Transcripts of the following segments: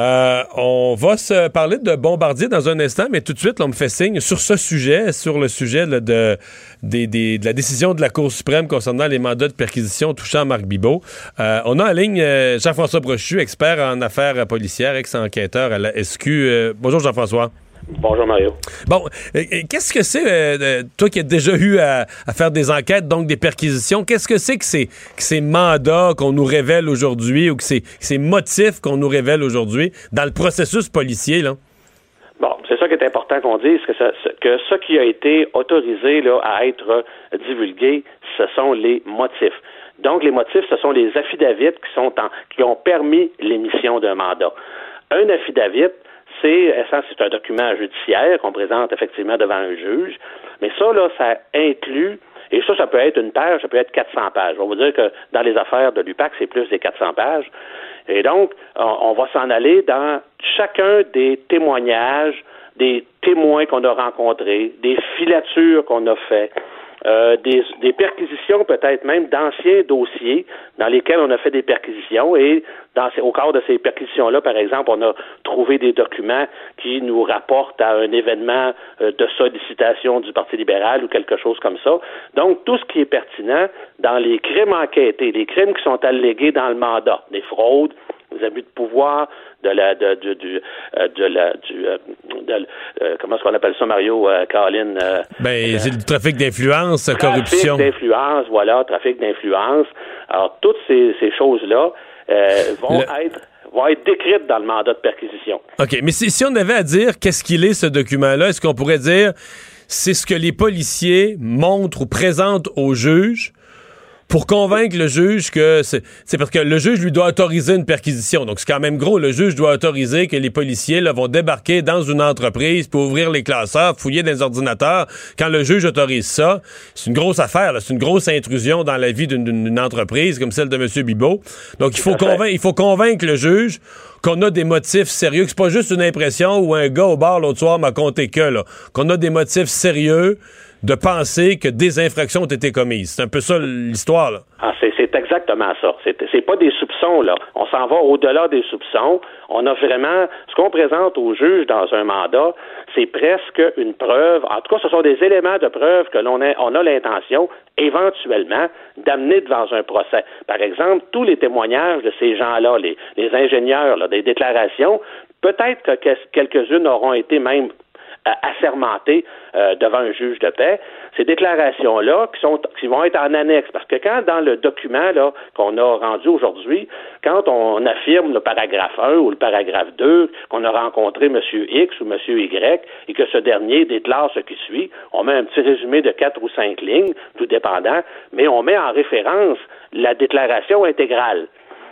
Euh, on va se parler de Bombardier dans un instant, mais tout de suite, on me fait signe sur ce sujet, sur le sujet de, la décision de la Cour suprême concernant les mandats de perquisition touchant Marc Bibot. Euh, on a en ligne euh, Jean-François Brochu, expert en affaires policières, ex-enquêteur à la SQ. Bonjour Jean-François. Bonjour Mario. Bon, euh, euh, qu'est-ce que c'est, euh, toi qui as déjà eu à, à faire des enquêtes, donc des perquisitions, qu'est-ce que c'est que ces, que ces mandats qu'on nous révèle aujourd'hui ou que ces, que ces motifs qu'on nous révèle aujourd'hui dans le processus policier, là? Bon, c'est ça qui est important qu'on dise, que, ça- ce- que ce qui a été autorisé là, à être divulgué, ce sont les motifs. Donc, les motifs, ce sont les affidavits qui sont en, qui ont permis l'émission d'un mandat. Un affidavit, c'est ça, c'est un document judiciaire qu'on présente effectivement devant un juge, mais ça, là, ça inclut et ça, ça peut être une page, ça peut être 400 pages. On va dire que dans les affaires de l'UPAC, c'est plus des 400 pages. Et donc, on, va s'en aller dans chacun des témoignages, des témoins qu'on a rencontrés, des filatures qu'on a fait, euh, des, des perquisitions peut-être même d'anciens dossiers dans lesquels on a fait des perquisitions et dans ces- au cadre de ces perquisitions-là, par exemple, on a trouvé des documents qui nous rapportent à un événement euh, de sollicitation du Parti libéral ou quelque chose comme ça. Donc, tout ce qui est pertinent dans les crimes enquêtés, les crimes qui sont allégués dans le mandat, des fraudes, des abus de pouvoir, de la, de, du, du, euh, de la, du, euh, de- euh, comment est-ce qu'on appelle ça, Mario, euh, Caroline? euh, Ben, c'est le trafic d'influence, trafic corruption. d'influence, voilà, trafic d'influence. Alors, toutes ces, ces choses-là euh, vont Le- être vont être décrites dans le mandat de perquisition. OK, mais si, si on avait à dire qu'est-ce qu'il est, ce document-là, est-ce qu'on pourrait dire c'est ce que les policiers montrent ou présentent au juge pour convaincre le juge que c'est parce que le juge lui doit autoriser une perquisition. Donc c'est quand même gros, le juge doit autoriser que les policiers là, vont débarquer dans une entreprise pour ouvrir les classeurs, fouiller des ordinateurs. Quand le juge autorise ça, c'est une grosse affaire, là. c'est une grosse intrusion dans la vie d'une- entreprise comme celle de M. Bibot. Donc il faut convaincre il faut convaincre le juge qu'on a des motifs sérieux, que c'est pas juste une impression où un gars au bar l'autre soir m'a compté que, là, qu'on a des motifs sérieux de penser que des infractions ont été commises. C'est un peu ça l'histoire. Ah, c'est, exactement ça. C'est, c'est pas des soupçons, là. On s'en va au-delà des soupçons. On a vraiment, ce qu'on présente au juge dans un mandat, c'est presque une preuve. En tout cas, ce sont des éléments de preuve que l'on a, on a l'intention, éventuellement, d'amener devant un procès. Par exemple, tous les témoignages de ces gens-là, les, ingénieurs, des déclarations, peut-être que- quelques-unes auront été même assermentés euh, devant un juge de paix. Ces déclarations-là qui sont qui vont être en annexe, parce que quand dans le document là qu'on a rendu aujourd'hui, quand on affirme le paragraphe 1 ou le paragraphe 2 qu'on a rencontré M. X ou M. Y et que ce dernier déclare ce qui suit, on met un petit résumé de quatre ou cinq lignes, tout dépendant, mais on met en référence la déclaration intégrale.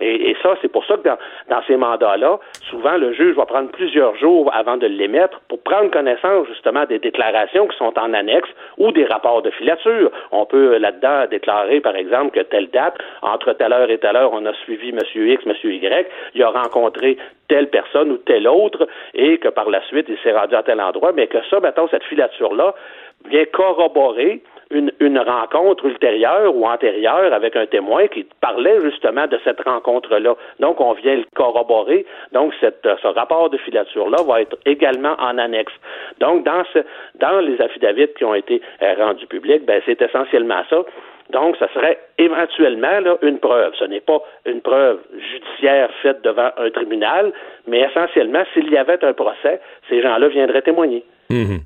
Et, et ça, c'est pour ça que dans, dans ces mandats-là, souvent, le juge va prendre plusieurs jours avant de l'émettre pour prendre connaissance justement des déclarations qui sont en annexe ou des rapports de filature. On peut euh, là-dedans déclarer, par exemple, que telle date, entre telle heure et telle heure, on a suivi M. X, M. Y, il a rencontré telle personne ou telle autre, et que par la suite, il s'est rendu à tel endroit, mais que ça, mettons, cette filature-là vient corroborer une, rencontre ultérieure ou antérieure avec un témoin qui parlait justement de cette rencontre-là. Donc, on vient le corroborer. Donc, cette, ce rapport de filature-là va être également en annexe. Donc, dans, ce, dans les affidavits qui ont été euh, rendus publics, ben, c'est essentiellement ça. Donc, ça serait éventuellement une preuve. Ce n'est pas une preuve judiciaire faite devant un tribunal, mais essentiellement, s'il y avait un procès, ces gens-là viendraient témoigner. Mhm.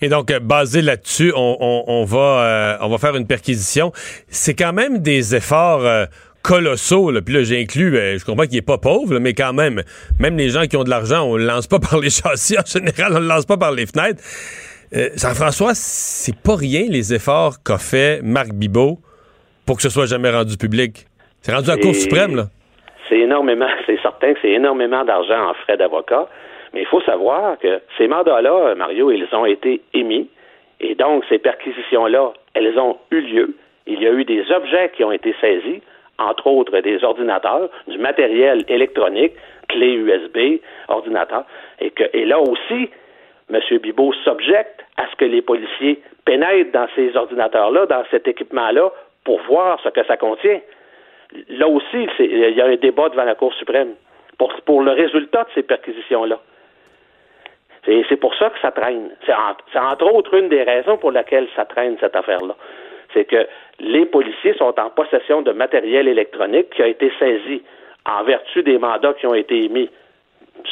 Et donc, euh, basé là-dessus, on, on- on va, euh, on va faire une perquisition. C'est quand même des efforts euh, colossaux. Là. Puis là, j'inclus, euh, je comprends qu'il n'est pas pauvre, là, mais quand même, même les gens qui ont de l'argent, on le lance pas par les châssis. En général, on le lance pas par les fenêtres. Jean-François, c'est pas rien les efforts qu'a fait Marc Bibot pour que ce soit jamais rendu public. C'est rendu à la Cour suprême, là. c'est énormément, c'est certain que c'est énormément d'argent en frais d'avocat. Mais il faut savoir que ces mandats-là, Mario, ils ont été émis. Et donc, ces perquisitions-là, elles ont eu lieu. Il y a eu des objets qui ont été saisis, entre autres des ordinateurs, du matériel électronique, clés USB, ordinateurs. Et, que, et là aussi, M. Bibot s'objecte à ce que les policiers pénètrent dans ces ordinateurs-là, dans cet équipement-là, pour voir ce que ça contient. Là aussi, il y a un débat devant la Cour suprême pour, pour le résultat de ces perquisitions-là. C'est pour ça que ça traîne. C'est entre autres une des raisons pour laquelle ça traîne cette affaire-là. C'est que les policiers sont en possession de matériel électronique qui a été saisi en vertu des mandats qui ont été émis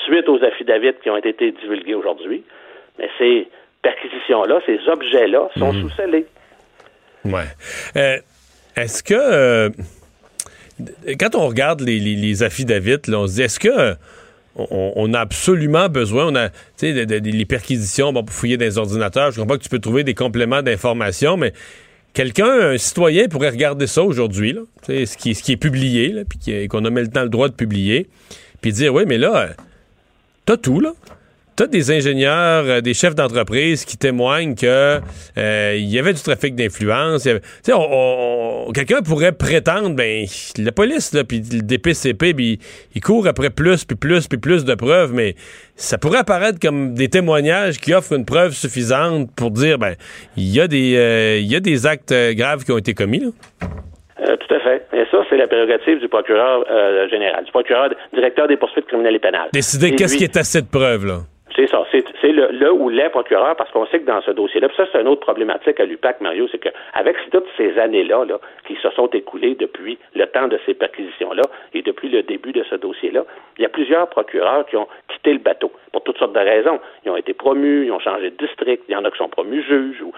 suite aux affidavits qui ont été divulgués aujourd'hui. Mais ces perquisitions-là, ces objets-là sont mhm. sous-scellés. Ouais. Euh, est-ce que euh, quand on regarde les, les, affidavits, on se dit est-ce que on, a absolument besoin, on a, tu sais, les perquisitions pour fouiller des ordinateurs. Je comprends que tu peux trouver des compléments d'information, mais quelqu'un, un citoyen pourrait regarder ça aujourd'hui, ce qui, ce qui est publié, puis qu'on a le temps le droit de publier, puis dire, oui, mais là, t'as tout, là tu des ingénieurs, euh, des chefs d'entreprise qui témoignent que euh, il y avait du trafic d'influence. Quelqu'un pourrait prétendre, ben, la police, là, puis le DPCP, il, il court après plus, puis plus, puis plus de preuves, mais ça pourrait apparaître comme des témoignages qui offrent une preuve suffisante pour dire, ben, il y a des, euh, il y a des actes graves qui ont été commis, là. tout à fait. Et ça, c'est la prérogative du procureur général, du procureur directeur des poursuites criminelles et pénales. Décider qu'est-ce qui est assez de preuves, là. C'est ça. C'est le, le, ou les procureurs, parce qu'on sait que dans ce dossier-là, puis ça, c'est une autre problématique à l'UPAC, Mario, c'est qu'avec toutes ces années-là là, qui se sont écoulées depuis le temps de ces perquisitions-là et depuis le début de ce dossier-là, il y a plusieurs procureurs qui ont quitté le bateau pour toutes sortes de raisons. Ils ont été promus, ils ont changé de district, il y en a qui sont promus juges ou,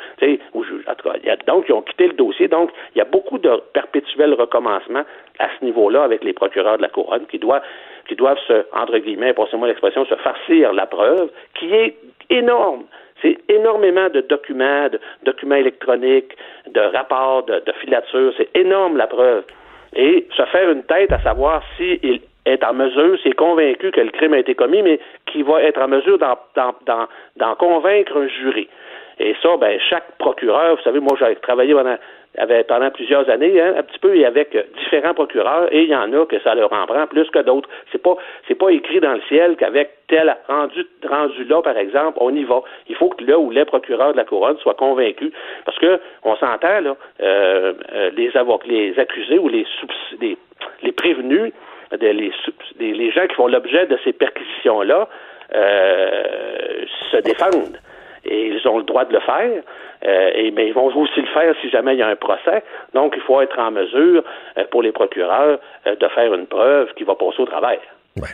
ou juges. En tout cas, donc, ils ont quitté le dossier. Donc, il y a beaucoup de perpétuels recommencements à ce niveau-là avec les procureurs de la couronne qui doivent qui doivent se, entre guillemets, passez-moi l'expression, se farcir la preuve, qui est énorme. C'est énormément de documents, de documents électroniques, de rapports, de, filatures. C'est énorme la preuve. Et se faire une tête à savoir s'il est en mesure, s'il est convaincu que le crime a été commis, mais qui va être en mesure d'en convaincre un jury. Et ça, ben, chaque procureur, vous savez, moi, j'ai travaillé pendant avait pendant plusieurs années, hein, un petit peu, et avec euh, différents procureurs, et il y en a que ça leur en prend plus que d'autres. C'est pas, c'est pas écrit dans le ciel qu'avec tel rendu, rendu là, par exemple, on y va. Il faut que là où les procureurs de la couronne soient convaincus, parce que on s'entend là, euh, euh les avocats, les accusés ou les, les, les prévenus, les, les, gens qui font l'objet de ces perquisitions là, euh, se défendent et ils ont le droit de le faire. Euh, et, mais ils vont aussi le faire si jamais il y a un procès. Donc, il faut être en mesure, euh, pour les procureurs, euh, de faire une preuve qui va passer au travail. Ouais.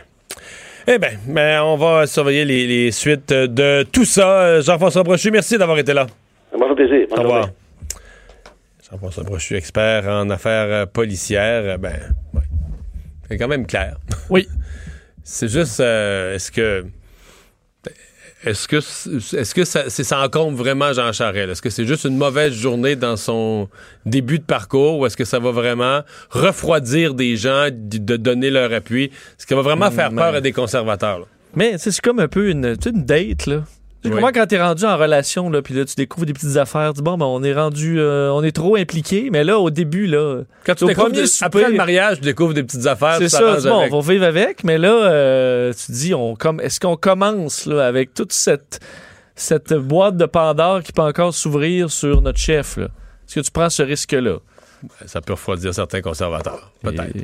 Eh bien, ben, on va surveiller les, suites de tout ça. Jean-François Brochu, merci d'avoir été là. Bonjour plaisir. Au revoir. Jean-François Brochu, expert en affaires policières. Ben, c'est quand même clair. Oui. C'est juste, est-ce que est-ce que est-ce que ça, ça encombre vraiment Jean Charest? Est-ce que c'est juste une mauvaise journée dans son début de parcours ou est-ce que ça va vraiment refroidir des gens de donner leur appui? Est-ce qu'il va vraiment faire peur à des conservateurs? Mais c'est comme un peu une, une date, là. Oui. quand t'es rendu en relation, là, puis là, tu découvres des petites affaires, tu dis, bon, ben, on est rendu, euh, on est trop impliqué, mais là, au début, là. Quand tu découvres, après le mariage, tu découvres des petites affaires. C'est ça, bon, on va vivre avec, mais là, euh, tu dis, on, comme, est-ce qu'on commence, là, avec toute cette, cette boîte de Pandore qui peut encore s'ouvrir sur notre chef, là? Est-ce que tu prends ce risque-là? Ça peut refroidir certains conservateurs, peut-être.